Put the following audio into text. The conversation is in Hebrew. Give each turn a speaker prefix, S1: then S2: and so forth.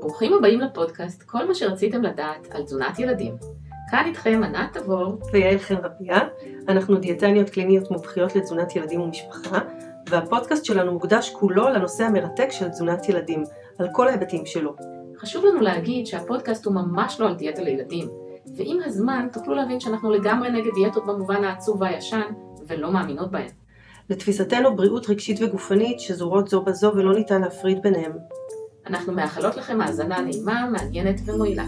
S1: ברוכים הבאים לפודקאסט כל מה שרציתם לדעת על תזונת ילדים. כאן איתכם ענת תבור
S2: ויעל חן רביה, אנחנו דיאטניות קליניות מומחיות לתזונת ילדים ומשפחה, והפודקאסט שלנו מוקדש כולו לנושא המרתק של תזונת ילדים, על כל ההיבטים שלו.
S1: חשוב לנו להגיד שהפודקאסט הוא ממש לא על דיאטה לילדים, ועם הזמן תוכלו להבין שאנחנו לגמרי נגד דיאטות במובן העצוב והישן, ולא מאמינות בהן.
S2: לתפיסתנו בריאות רגשית וגופנית שזורות זו בזו ולא ניתן להפריד ביניהם.
S1: אנחנו מאחלות לכם האזנה נעימה, מעניינת ומועילה.